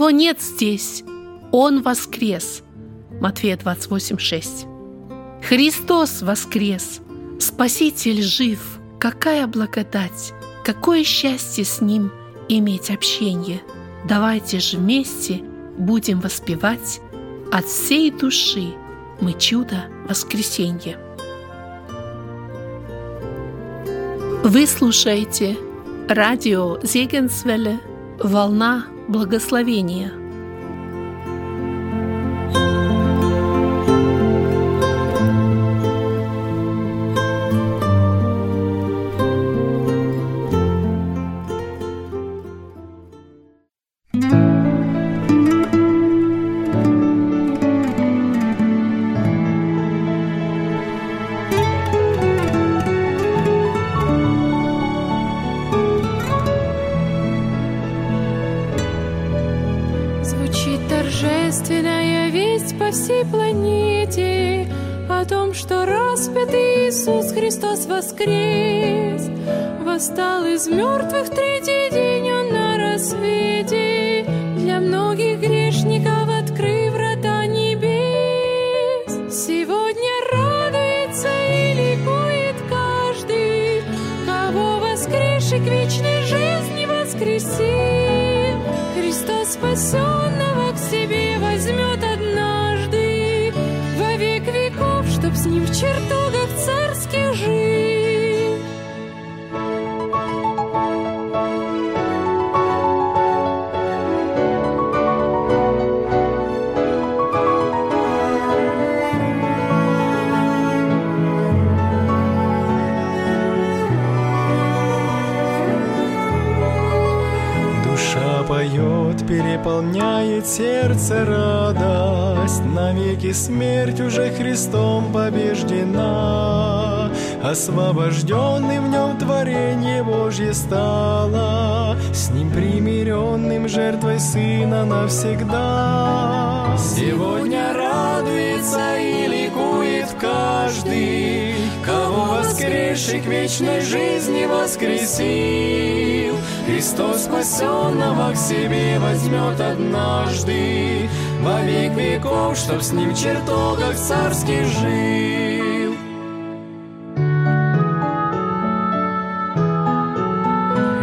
Его нет здесь, Он воскрес. Матфея 28, 6. Христос воскрес, Спаситель жив. Какая благодать, какое счастье с Ним иметь общение. Давайте же вместе будем воспевать от всей души мы чудо воскресенья. Вы слушаете радио Зегенсвелле «Волна благословения». Воскрес, восстал из мертвых третий день переполняет сердце радость, Навеки смерть уже Христом побеждена. Освобожденный в нем творение Божье стало, С ним примиренным жертвой Сына навсегда. Сегодня радуется и ликует каждый, Кого воскресший к вечной жизни воскресил. Христос спасенного к себе возьмет однажды Во век веков, чтоб с ним в чертогах царских жил.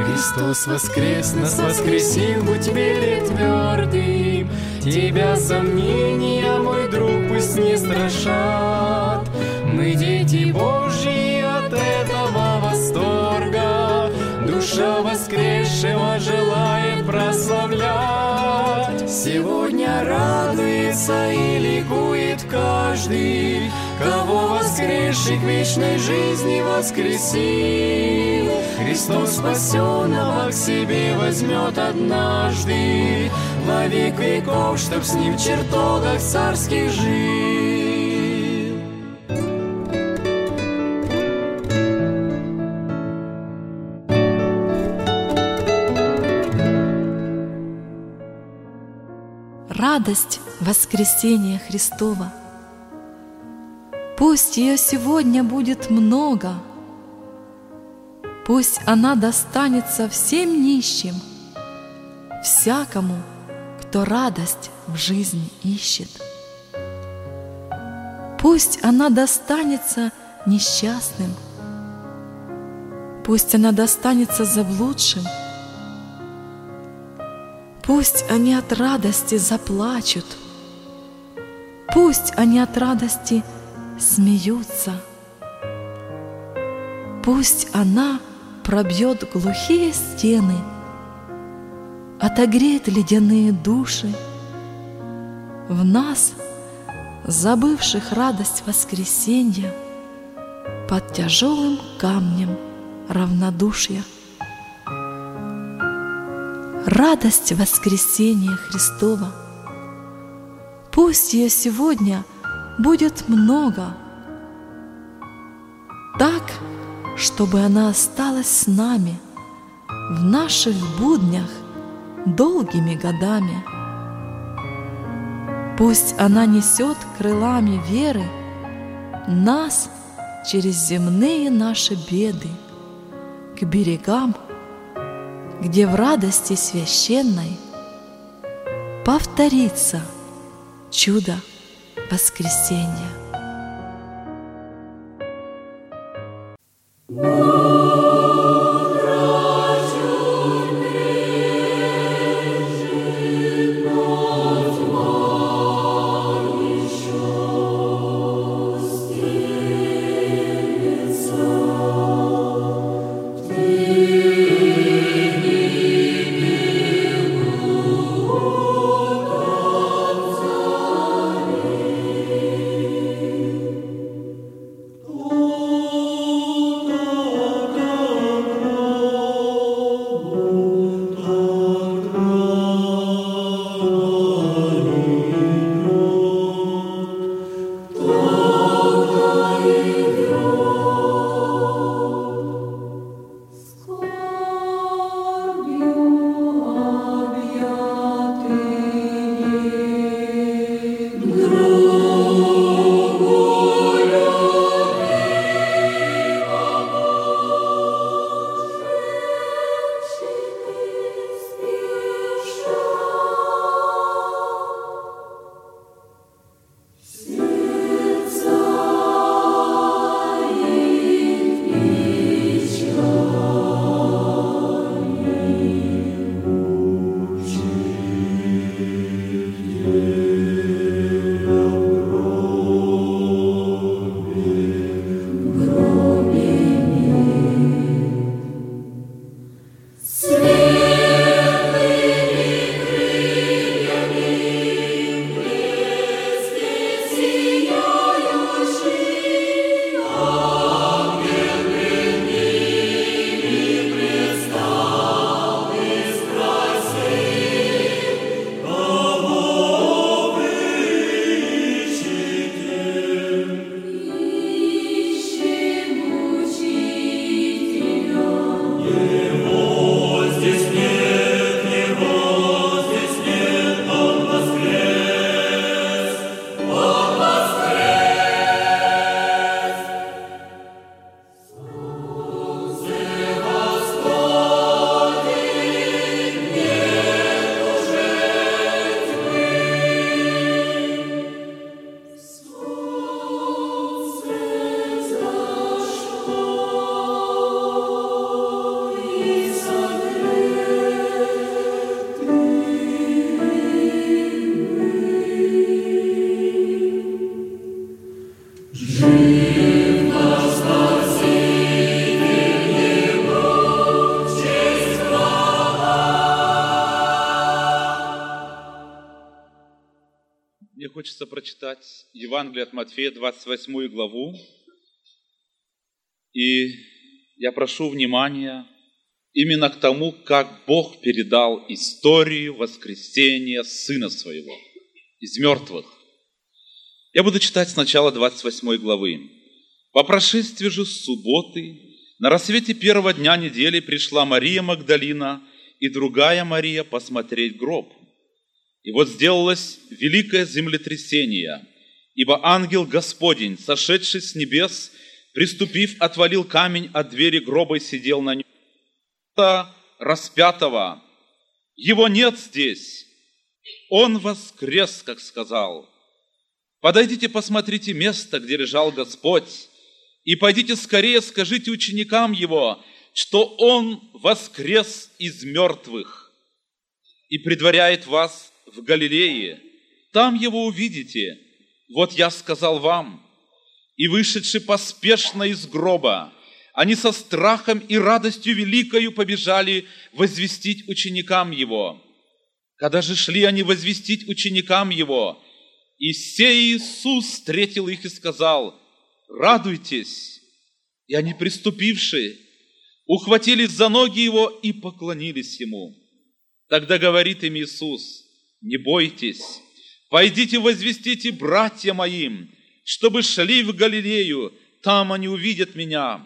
Христос воскрес, нас воскресил, будь верен твердым. Тебя сомнения, мой друг, пусть не страшат. Мы дети Божьи Душа воскресшего желает прославлять. Сегодня радуется и ликует каждый, Кого воскресший к вечной жизни воскресил. Христос спасенного к себе возьмет однажды, Во век веков, чтоб с ним в чертогах царских жить. Радость воскресения Христова. Пусть ее сегодня будет много, пусть она достанется всем нищим, всякому, кто радость в жизни ищет. Пусть она достанется несчастным, пусть она достанется заблудшим – Пусть они от радости заплачут, Пусть они от радости смеются. Пусть она пробьет глухие стены, Отогреет ледяные души В нас, забывших радость воскресенья, Под тяжелым камнем равнодушия – радость воскресения Христова. Пусть ее сегодня будет много, так, чтобы она осталась с нами в наших буднях долгими годами. Пусть она несет крылами веры нас через земные наши беды к берегам где в радости священной повторится чудо воскресения. хочется прочитать Евангелие от Матфея, 28 главу. И я прошу внимания именно к тому, как Бог передал историю воскресения Сына Своего из мертвых. Я буду читать сначала 28 главы. «По прошествии же субботы, на рассвете первого дня недели пришла Мария Магдалина и другая Мария посмотреть гроб. И вот сделалось великое землетрясение, ибо ангел Господень, сошедший с небес, приступив, отвалил камень от двери гроба и сидел на нем. Распятого. Его нет здесь. Он воскрес, как сказал. Подойдите, посмотрите место, где лежал Господь, и пойдите скорее, скажите ученикам Его, что Он воскрес из мертвых и предваряет вас в Галилее. Там его увидите. Вот я сказал вам. И вышедши поспешно из гроба, они со страхом и радостью великою побежали возвестить ученикам его. Когда же шли они возвестить ученикам его, и сей Иисус встретил их и сказал, «Радуйтесь!» И они, приступившие, ухватились за ноги его и поклонились ему. Тогда говорит им Иисус, не бойтесь, пойдите возвестите братья моим, чтобы шли в Галилею, там они увидят меня.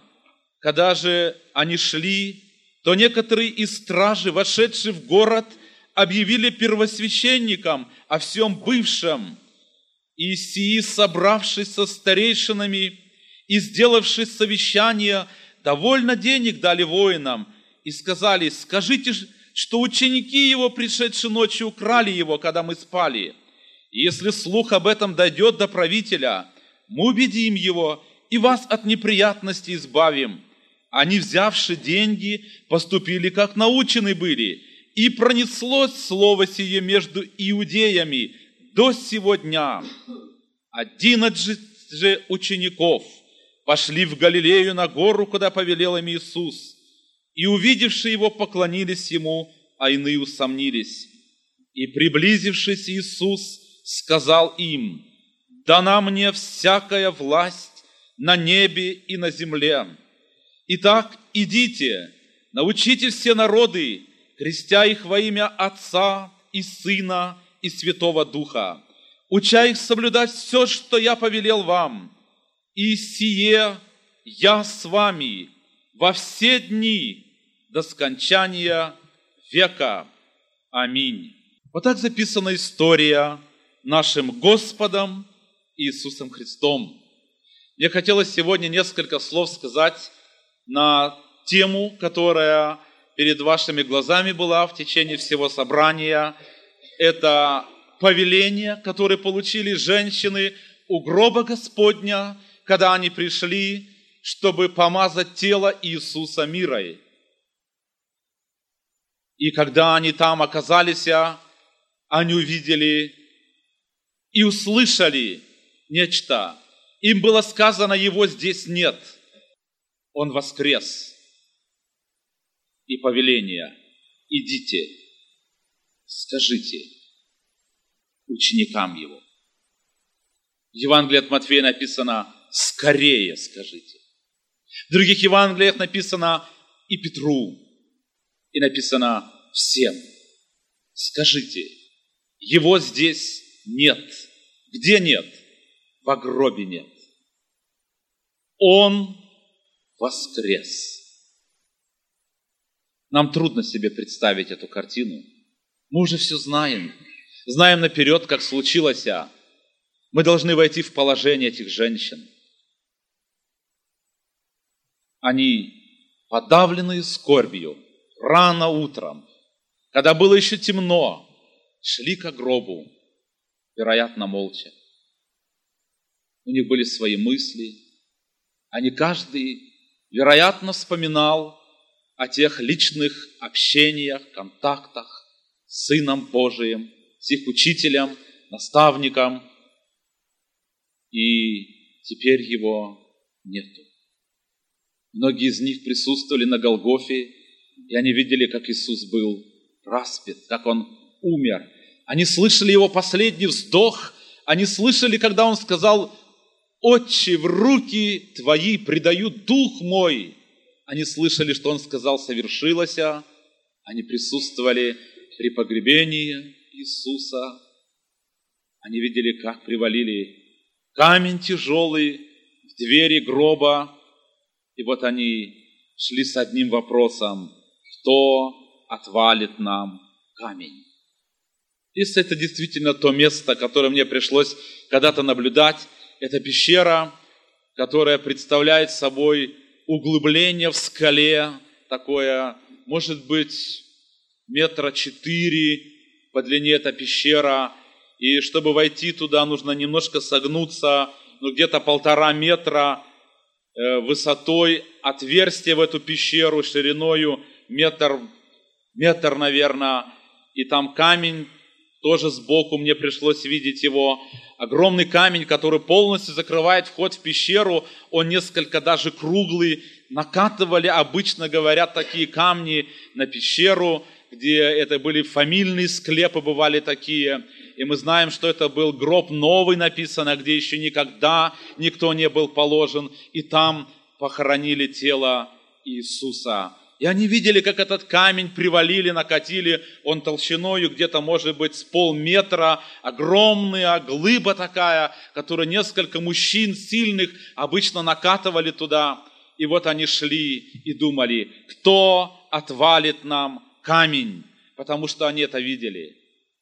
Когда же они шли, то некоторые из стражи, вошедшие в город, объявили первосвященникам о всем бывшем. И сии, собравшись со старейшинами и сделавшись совещание, довольно денег дали воинам и сказали, скажите, что ученики его, пришедшие ночью, украли его, когда мы спали. И если слух об этом дойдет до правителя, мы убедим его и вас от неприятностей избавим. Они, взявши деньги, поступили, как научены были, и пронеслось слово сие между иудеями до сего дня. Одиннадцать же учеников пошли в Галилею на гору, куда повелел им Иисус, и, увидевши его, поклонились ему, а иные усомнились. И, приблизившись, Иисус сказал им, «Дана мне всякая власть на небе и на земле. Итак, идите, научите все народы, крестя их во имя Отца и Сына и Святого Духа, уча их соблюдать все, что я повелел вам. И сие я с вами во все дни до скончания века. Аминь. Вот так записана история нашим Господом Иисусом Христом. Мне хотелось сегодня несколько слов сказать на тему, которая перед вашими глазами была в течение всего собрания. Это повеление, которое получили женщины у гроба Господня, когда они пришли, чтобы помазать тело Иисуса мирой. И когда они там оказались, они увидели и услышали нечто. Им было сказано, его здесь нет. Он воскрес. И повеление. Идите, скажите ученикам его. В Евангелии от Матфея написано «скорее скажите». В других Евангелиях написано «и Петру», и написано «всем». Скажите, его здесь нет. Где нет? В гробе нет. Он воскрес. Нам трудно себе представить эту картину. Мы уже все знаем. Знаем наперед, как случилось. А мы должны войти в положение этих женщин. Они подавленные скорбью, рано утром, когда было еще темно, шли к гробу, вероятно, молча. У них были свои мысли. Они каждый, вероятно, вспоминал о тех личных общениях, контактах с Сыном Божиим, с их учителем, наставником. И теперь его нету. Многие из них присутствовали на Голгофе, и они видели, как Иисус был распят, как Он умер. Они слышали Его последний вздох, они слышали, когда Он сказал, «Отче, в руки Твои предаю дух мой». Они слышали, что Он сказал, совершилось, они присутствовали при погребении Иисуса. Они видели, как привалили камень тяжелый в двери гроба, и вот они шли с одним вопросом, кто отвалит нам камень. Если это действительно то место, которое мне пришлось когда-то наблюдать, это пещера, которая представляет собой углубление в скале, такое, может быть, метра четыре по длине эта пещера, и чтобы войти туда, нужно немножко согнуться, ну где-то полтора метра высотой отверстие в эту пещеру шириною метр, метр, наверное, и там камень тоже сбоку мне пришлось видеть его. Огромный камень, который полностью закрывает вход в пещеру, он несколько даже круглый. Накатывали, обычно говорят, такие камни на пещеру, где это были фамильные склепы, бывали такие. И мы знаем, что это был гроб новый написано, где еще никогда никто не был положен. И там похоронили тело Иисуса. И они видели, как этот камень привалили, накатили, он толщиною где-то, может быть, с полметра, огромная глыба такая, которую несколько мужчин сильных обычно накатывали туда. И вот они шли и думали, кто отвалит нам камень, потому что они это видели.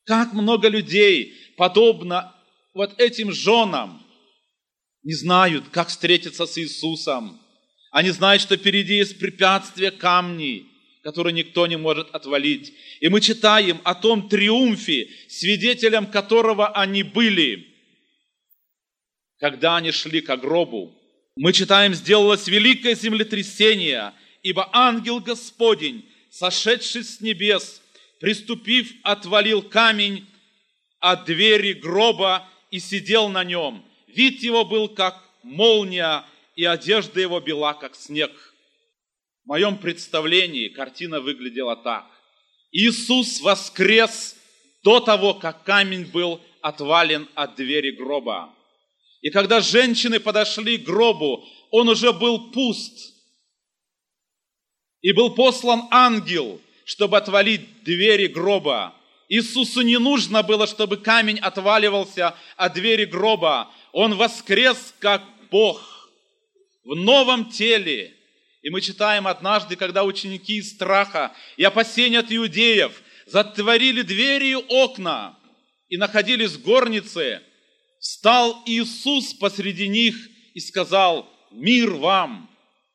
Как много людей, подобно вот этим женам, не знают, как встретиться с Иисусом, они знают, что впереди есть препятствия, камни. который никто не может отвалить. И мы читаем о том триумфе, свидетелем которого они были, когда они шли к гробу. Мы читаем, сделалось великое землетрясение, ибо ангел Господень, сошедший с небес, приступив, отвалил камень от двери гроба и сидел на нем. Вид его был как молния, и одежда его бела, как снег. В моем представлении картина выглядела так. Иисус воскрес до того, как камень был отвален от двери гроба. И когда женщины подошли к гробу, он уже был пуст. И был послан ангел, чтобы отвалить двери гроба. Иисусу не нужно было, чтобы камень отваливался от двери гроба. Он воскрес как Бог в новом теле. И мы читаем однажды, когда ученики из страха и опасения от иудеев затворили двери и окна и находились в горнице, встал Иисус посреди них и сказал, мир вам.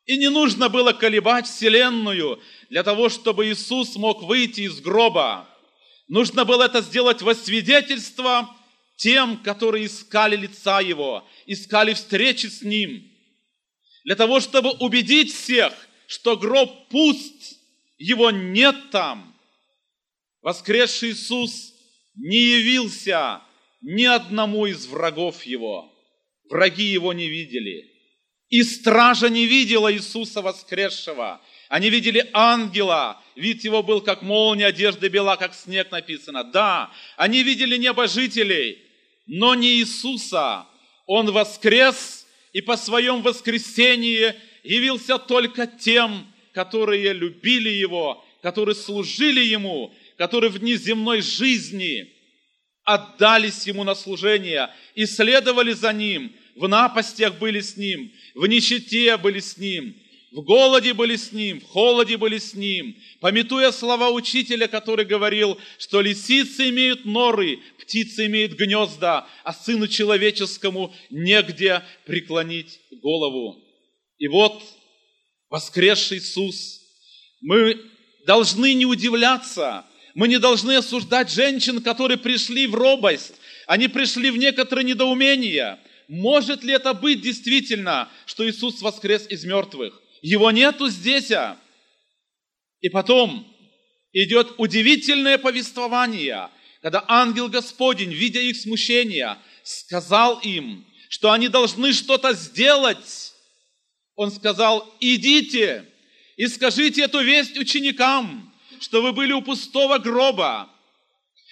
И не нужно было колебать вселенную для того, чтобы Иисус мог выйти из гроба. Нужно было это сделать во свидетельство тем, которые искали лица Его, искали встречи с Ним – для того, чтобы убедить всех, что гроб пуст, его нет там. Воскресший Иисус не явился ни одному из врагов его. Враги его не видели. И стража не видела Иисуса воскресшего. Они видели ангела, вид его был как молния, одежда бела, как снег написано. Да, они видели небожителей, но не Иисуса. Он воскрес, и по своем воскресении явился только тем, которые любили Его, которые служили Ему, которые в дни земной жизни отдались Ему на служение и следовали за Ним, в напастях были с Ним, в нищете были с Ним, в голоде были с Ним, в холоде были с Ним, пометуя слова учителя, который говорил, что лисицы имеют норы, птицы имеют гнезда, а сыну человеческому негде преклонить голову. И вот воскресший Иисус, мы должны не удивляться, мы не должны осуждать женщин, которые пришли в робость, они пришли в некоторое недоумение. Может ли это быть действительно, что Иисус воскрес из мертвых? Его нету здесь. А. И потом идет удивительное повествование – когда ангел Господень, видя их смущение, сказал им, что они должны что-то сделать, он сказал, идите и скажите эту весть ученикам, что вы были у пустого гроба.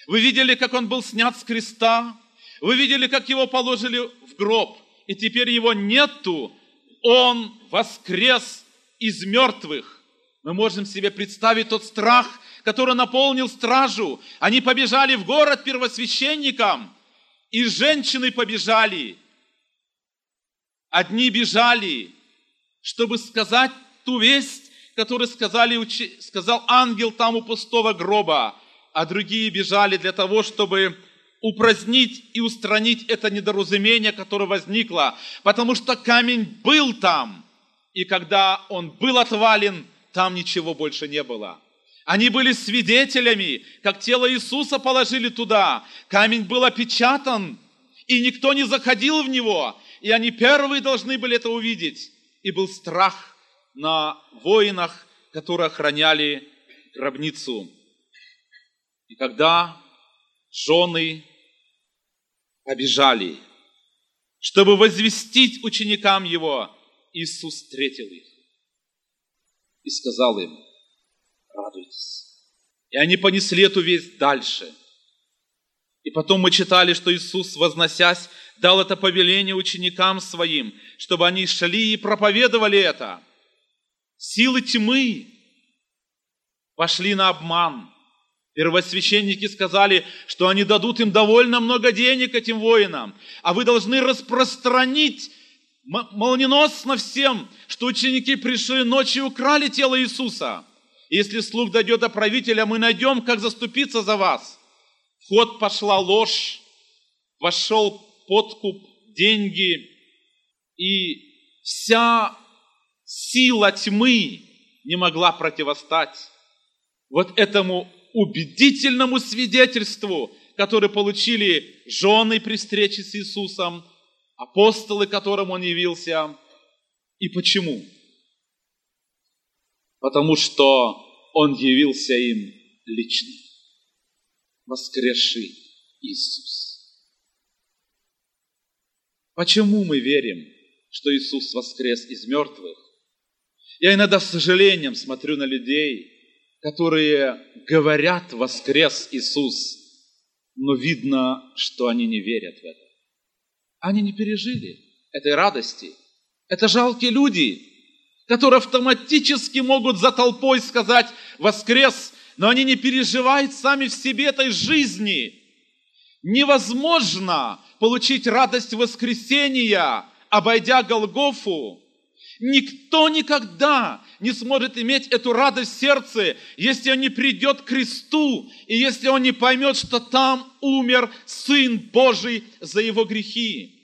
Вы видели, как он был снят с креста, вы видели, как его положили гроб, и теперь его нету, он воскрес из мертвых. Мы можем себе представить тот страх, который наполнил стражу. Они побежали в город первосвященникам, и женщины побежали. Одни бежали, чтобы сказать ту весть, которую сказали, сказал ангел там у пустого гроба, а другие бежали для того, чтобы упразднить и устранить это недоразумение, которое возникло, потому что камень был там, и когда он был отвален, там ничего больше не было. Они были свидетелями, как тело Иисуса положили туда. Камень был опечатан, и никто не заходил в него. И они первые должны были это увидеть. И был страх на воинах, которые охраняли гробницу. И когда жены побежали, чтобы возвестить ученикам его, Иисус встретил их и сказал им, радуйтесь. И они понесли эту весть дальше. И потом мы читали, что Иисус, возносясь, дал это повеление ученикам своим, чтобы они шли и проповедовали это. Силы тьмы пошли на обман. Первосвященники сказали, что они дадут им довольно много денег этим воинам, а вы должны распространить молниеносно всем, что ученики пришли ночью и украли тело Иисуса – если слух дойдет до правителя, мы найдем, как заступиться за вас. В пошла ложь, вошел подкуп, деньги, и вся сила тьмы не могла противостать. вот этому убедительному свидетельству, которое получили жены при встрече с Иисусом, апостолы, которым Он явился. И почему? Потому что Он явился им лично. Воскресший Иисус. Почему мы верим, что Иисус воскрес из мертвых? Я иногда с сожалением смотрю на людей, которые говорят «воскрес Иисус», но видно, что они не верят в это. Они не пережили этой радости. Это жалкие люди, которые автоматически могут за толпой сказать «воскрес», но они не переживают сами в себе этой жизни. Невозможно получить радость воскресения, обойдя Голгофу. Никто никогда не сможет иметь эту радость в сердце, если он не придет к кресту, и если он не поймет, что там умер Сын Божий за его грехи.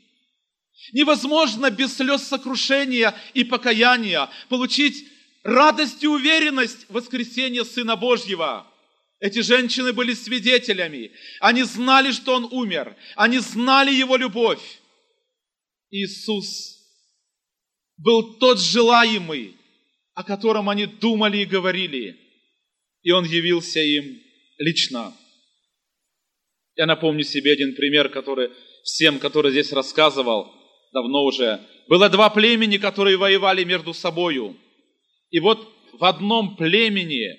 Невозможно без слез сокрушения и покаяния получить радость и уверенность воскресения Сына Божьего. Эти женщины были свидетелями. Они знали, что Он умер. Они знали Его любовь. Иисус был тот желаемый, о котором они думали и говорили. И он явился им лично. Я напомню себе один пример, который всем, который здесь рассказывал, давно уже. Было два племени, которые воевали между собою. И вот в одном племени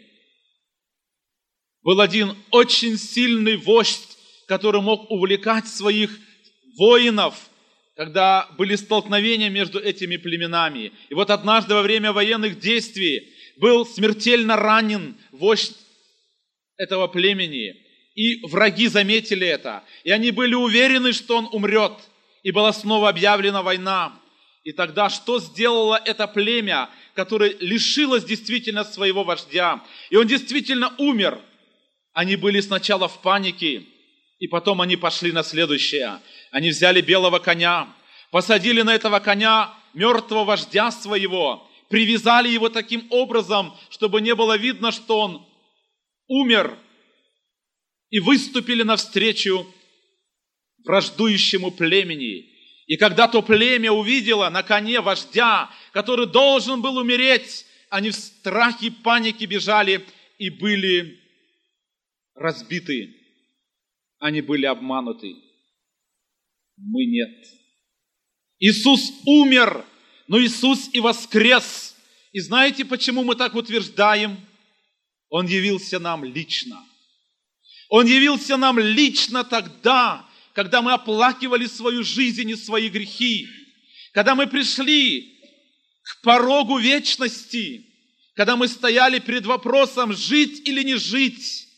был один очень сильный вождь, который мог увлекать своих воинов когда были столкновения между этими племенами. И вот однажды во время военных действий был смертельно ранен вождь этого племени. И враги заметили это. И они были уверены, что он умрет. И была снова объявлена война. И тогда что сделало это племя, которое лишилось действительно своего вождя? И он действительно умер. Они были сначала в панике, и потом они пошли на следующее. Они взяли белого коня, посадили на этого коня мертвого вождя своего, привязали его таким образом, чтобы не было видно, что он умер, и выступили навстречу враждующему племени. И когда то племя увидело на коне вождя, который должен был умереть, они в страхе и панике бежали и были разбиты они были обмануты. Мы нет. Иисус умер, но Иисус и воскрес. И знаете, почему мы так утверждаем? Он явился нам лично. Он явился нам лично тогда, когда мы оплакивали свою жизнь и свои грехи, когда мы пришли к порогу вечности, когда мы стояли перед вопросом, жить или не жить,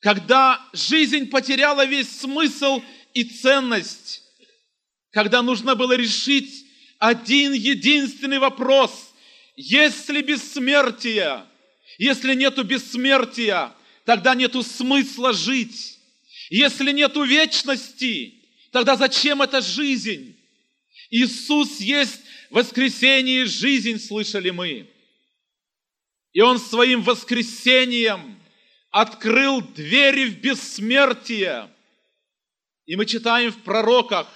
когда жизнь потеряла весь смысл и ценность, когда нужно было решить один единственный вопрос. Если бессмертие, если нету бессмертия, тогда нету смысла жить. Если нету вечности, тогда зачем эта жизнь? Иисус есть воскресение и жизнь, слышали мы. И Он своим воскресением – открыл двери в бессмертие. И мы читаем в пророках,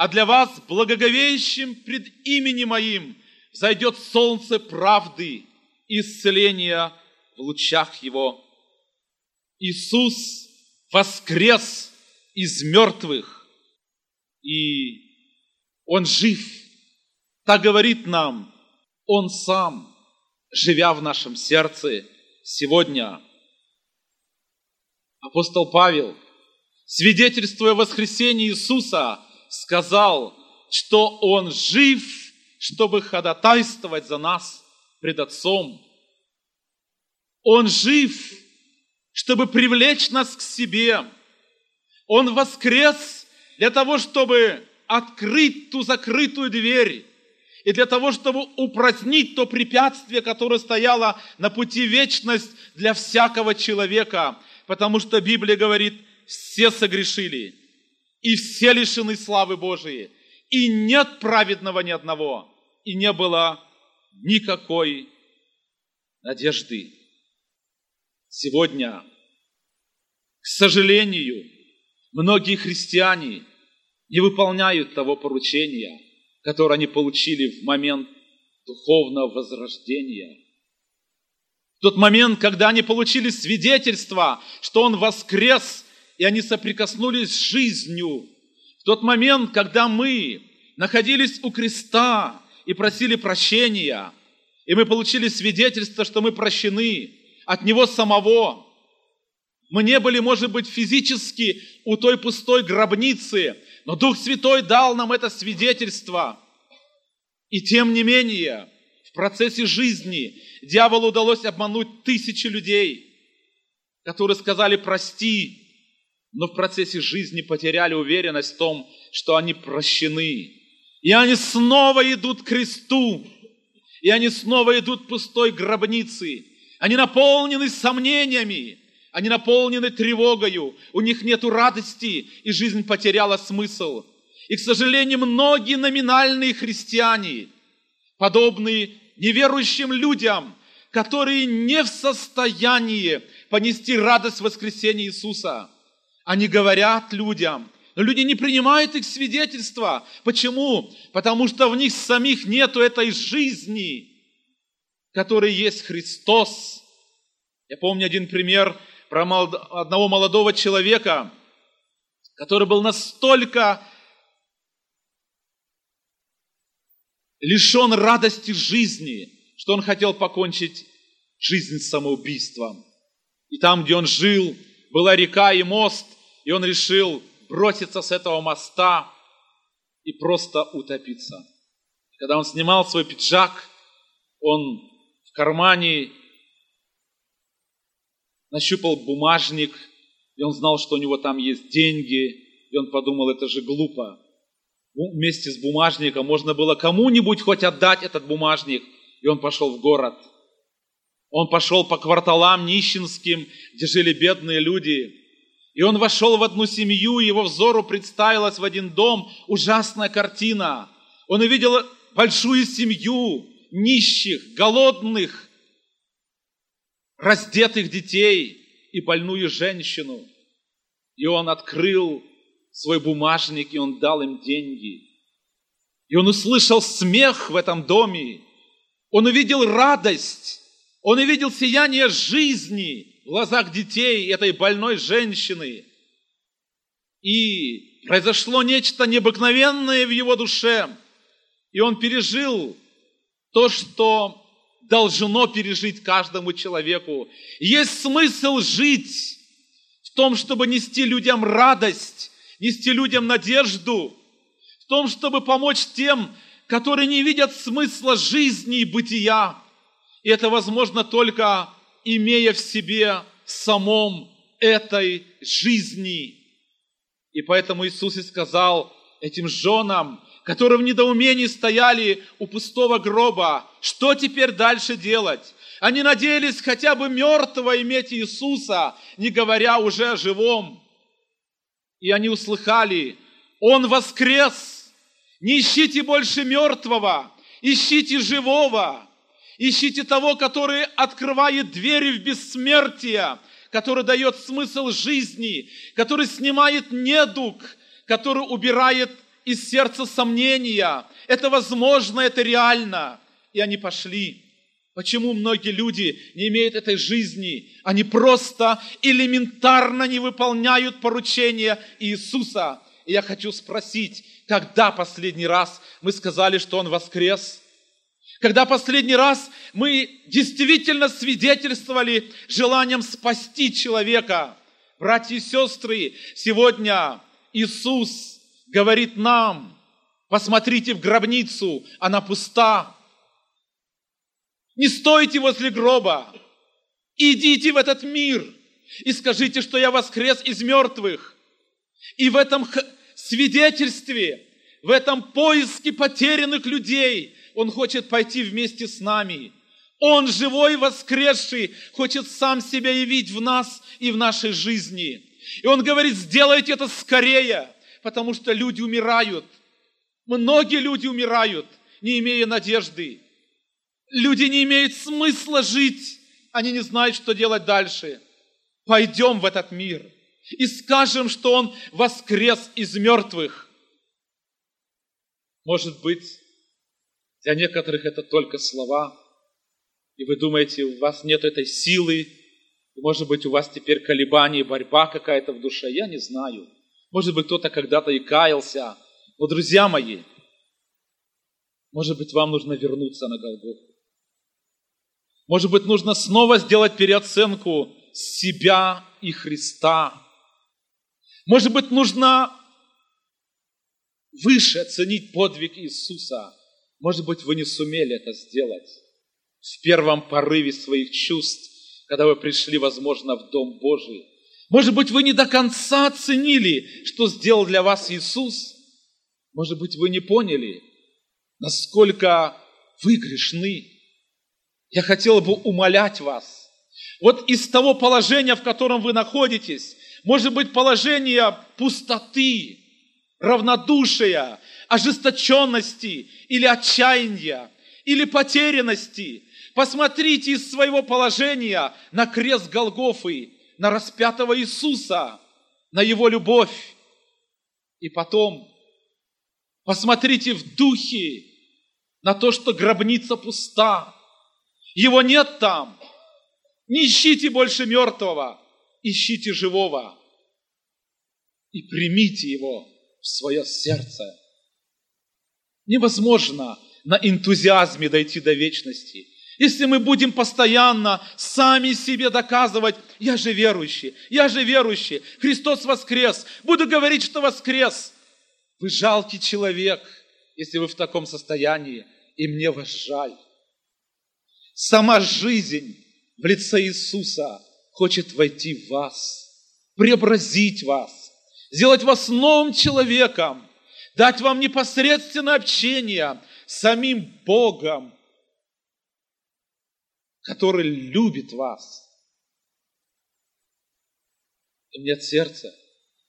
а для вас, благоговеющим пред именем моим, зайдет солнце правды, исцеления в лучах его. Иисус воскрес из мертвых, и Он жив. Так говорит нам Он сам, живя в нашем сердце сегодня – Апостол Павел, свидетельствуя о воскресении Иисуса, сказал, что Он жив, чтобы ходатайствовать за нас пред Отцом. Он жив, чтобы привлечь нас к себе. Он воскрес для того, чтобы открыть ту закрытую дверь и для того, чтобы упразднить то препятствие, которое стояло на пути вечность для всякого человека – потому что Библия говорит, все согрешили, и все лишены славы Божией, и нет праведного ни одного, и не было никакой надежды. Сегодня, к сожалению, многие христиане не выполняют того поручения, которое они получили в момент духовного возрождения. В тот момент, когда они получили свидетельство, что Он воскрес, и они соприкоснулись с жизнью. В тот момент, когда мы находились у креста и просили прощения, и мы получили свидетельство, что мы прощены от Него самого. Мы не были, может быть, физически у той пустой гробницы, но Дух Святой дал нам это свидетельство. И тем не менее, в процессе жизни дьяволу удалось обмануть тысячи людей, которые сказали «прости», но в процессе жизни потеряли уверенность в том, что они прощены. И они снова идут к кресту, и они снова идут пустой гробнице. Они наполнены сомнениями, они наполнены тревогою, у них нет радости, и жизнь потеряла смысл. И, к сожалению, многие номинальные христиане, подобные неверующим людям, которые не в состоянии понести радость воскресения Иисуса. Они говорят людям, но люди не принимают их свидетельства. Почему? Потому что в них самих нету этой жизни, которой есть Христос. Я помню один пример про одного молодого человека, который был настолько лишен радости жизни, что он хотел покончить жизнь самоубийством. И там, где он жил, была река и мост, и он решил броситься с этого моста и просто утопиться. Когда он снимал свой пиджак, он в кармане нащупал бумажник, и он знал, что у него там есть деньги, и он подумал, это же глупо вместе с бумажником, можно было кому-нибудь хоть отдать этот бумажник, и он пошел в город. Он пошел по кварталам нищенским, где жили бедные люди. И он вошел в одну семью, его взору представилась в один дом ужасная картина. Он увидел большую семью нищих, голодных, раздетых детей и больную женщину. И он открыл свой бумажник, и он дал им деньги. И он услышал смех в этом доме. Он увидел радость. Он увидел сияние жизни глазах детей этой больной женщины. И произошло нечто необыкновенное в его душе. И он пережил то, что должно пережить каждому человеку. Есть смысл жить в том, чтобы нести людям радость, нести людям надежду, в том, чтобы помочь тем, которые не видят смысла жизни и бытия. И это возможно только имея в себе самом этой жизни. И поэтому Иисус и сказал этим женам, которые в недоумении стояли у пустого гроба, что теперь дальше делать? Они надеялись хотя бы мертвого иметь Иисуса, не говоря уже о живом. И они услыхали, Он воскрес. Не ищите больше мертвого, ищите живого. Ищите того, который открывает двери в бессмертие, который дает смысл жизни, который снимает недуг, который убирает из сердца сомнения. Это возможно, это реально. И они пошли. Почему многие люди не имеют этой жизни? Они просто элементарно не выполняют поручения Иисуса. И я хочу спросить, когда последний раз мы сказали, что Он воскрес? Когда последний раз мы действительно свидетельствовали желанием спасти человека? Братья и сестры, сегодня Иисус говорит нам, посмотрите в гробницу, она пуста, не стойте возле гроба. Идите в этот мир и скажите, что я воскрес из мертвых. И в этом свидетельстве, в этом поиске потерянных людей Он хочет пойти вместе с нами. Он, живой воскресший, хочет сам себя явить в нас и в нашей жизни. И Он говорит, сделайте это скорее, потому что люди умирают. Многие люди умирают, не имея надежды. Люди не имеют смысла жить, они не знают, что делать дальше. Пойдем в этот мир и скажем, что Он воскрес из мертвых. Может быть, для некоторых это только слова, и вы думаете, у вас нет этой силы, и, может быть, у вас теперь колебания, борьба какая-то в душе, я не знаю. Может быть, кто-то когда-то и каялся. Но, друзья мои, может быть, вам нужно вернуться на Голгофу. Может быть, нужно снова сделать переоценку себя и Христа. Может быть, нужно выше оценить подвиг Иисуса. Может быть, вы не сумели это сделать в первом порыве своих чувств, когда вы пришли, возможно, в Дом Божий. Может быть, вы не до конца оценили, что сделал для вас Иисус. Может быть, вы не поняли, насколько вы грешны. Я хотел бы умолять вас. Вот из того положения, в котором вы находитесь, может быть положение пустоты, равнодушия, ожесточенности или отчаяния, или потерянности. Посмотрите из своего положения на крест Голгофы, на распятого Иисуса, на Его любовь. И потом посмотрите в духе на то, что гробница пуста. Его нет там. Не ищите больше мертвого, ищите живого. И примите его в свое сердце. Невозможно на энтузиазме дойти до вечности. Если мы будем постоянно сами себе доказывать, я же верующий, я же верующий, Христос воскрес, буду говорить, что воскрес. Вы жалкий человек, если вы в таком состоянии, и мне вас жаль. Сама жизнь в лице Иисуса хочет войти в вас, преобразить вас, сделать вас новым человеком, дать вам непосредственное общение с самим Богом, который любит вас. И мне от сердца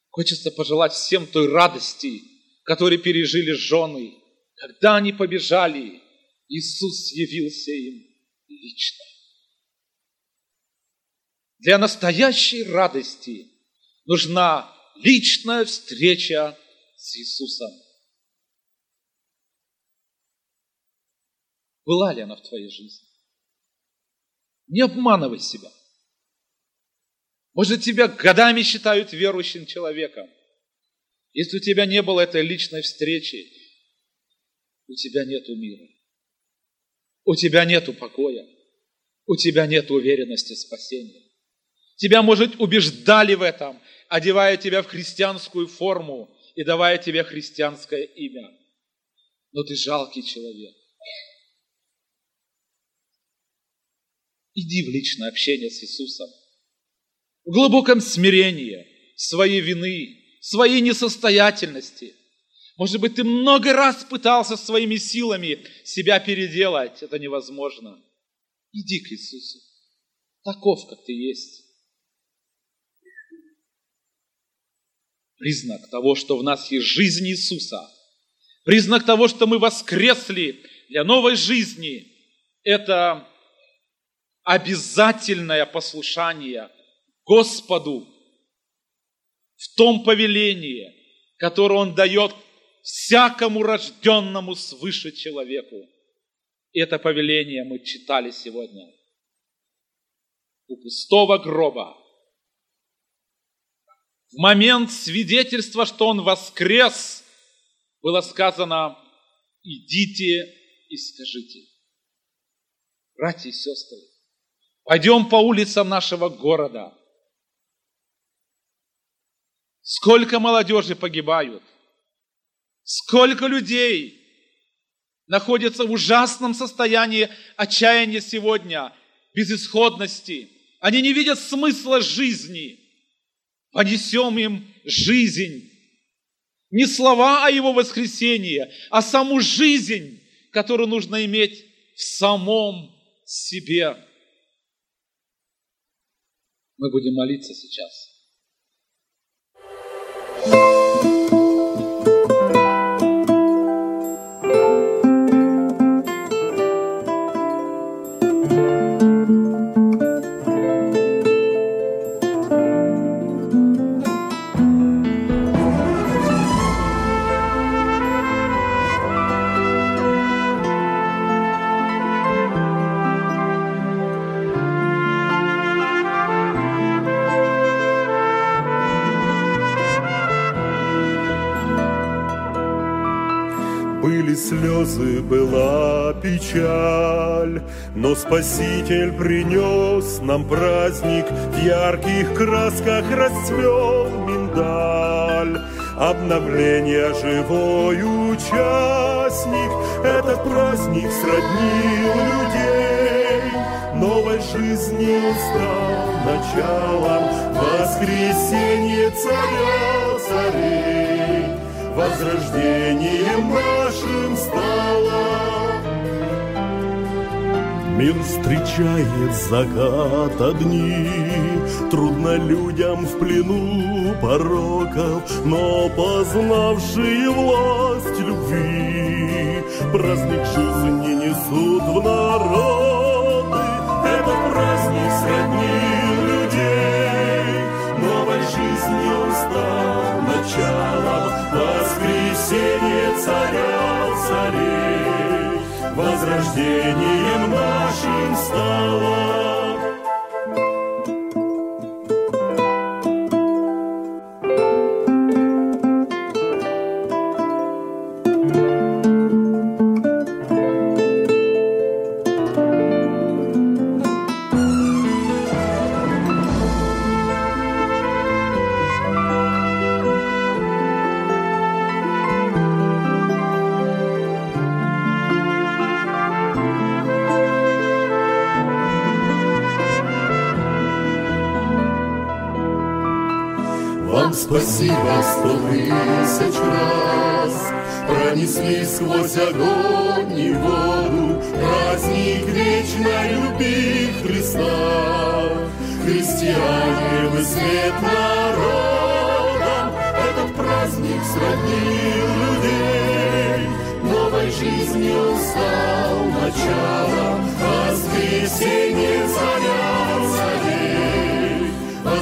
хочется пожелать всем той радости, которые пережили жены, когда они побежали, Иисус явился им лично. Для настоящей радости нужна личная встреча с Иисусом. Была ли она в твоей жизни? Не обманывай себя. Может, тебя годами считают верующим человеком. Если у тебя не было этой личной встречи, у тебя нет мира. У тебя нет покоя. У тебя нет уверенности спасения. Тебя, может, убеждали в этом, одевая тебя в христианскую форму и давая тебе христианское имя. Но ты жалкий человек. Иди в личное общение с Иисусом. В глубоком смирении своей вины, своей несостоятельности. Может быть, ты много раз пытался своими силами себя переделать. Это невозможно. Иди к Иисусу. Таков, как ты есть. Признак того, что в нас есть жизнь Иисуса. Признак того, что мы воскресли для новой жизни. Это обязательное послушание Господу в том повелении, которое Он дает всякому рожденному свыше человеку. Это повеление мы читали сегодня. У пустого гроба. В момент свидетельства, что Он воскрес, было сказано, идите и скажите. Братья и сестры, Пойдем по улицам нашего города. Сколько молодежи погибают. Сколько людей находятся в ужасном состоянии отчаяния сегодня, безысходности. Они не видят смысла жизни. Понесем им жизнь. Не слова о его воскресении, а саму жизнь, которую нужно иметь в самом себе. Мы будем молиться сейчас. Слезы, была печаль, но Спаситель принес нам праздник, в ярких красках расцвел миндаль. Обновление живой участник, этот праздник сроднил людей, новой жизни он стал началом, воскресенье царя царей, возрождением нашим стало. Мир встречает закат дни, Трудно людям в плену пороков, Но познавшие власть любви Праздник жизни несут в народы. Это праздник сроднил людей, Новой жизнью стал началом Воскресенье царя царей, Возрождением нашим стало. Спасибо сто тысяч раз. Пронесли сквозь огонь и воду Праздник вечной любви Христа. Христиане, вы свет народам Этот праздник сроднил людей. Новой жизнью стал началом. Воскресенье царя царей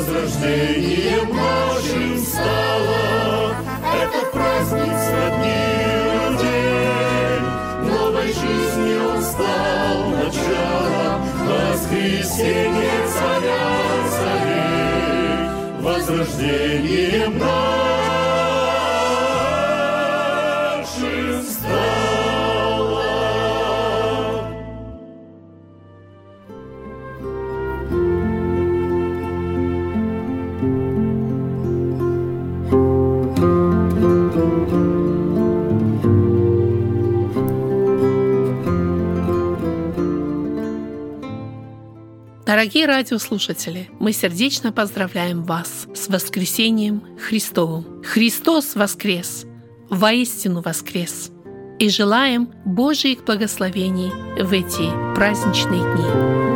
Возрождением нашим стало. Этот праздник сроднил людей Новой жизнью стал началом. Воскресенье царя царей. Возрождением нашим Дорогие радиослушатели, мы сердечно поздравляем вас с воскресением Христовым. Христос воскрес! Воистину воскрес! И желаем Божьих благословений в эти праздничные дни.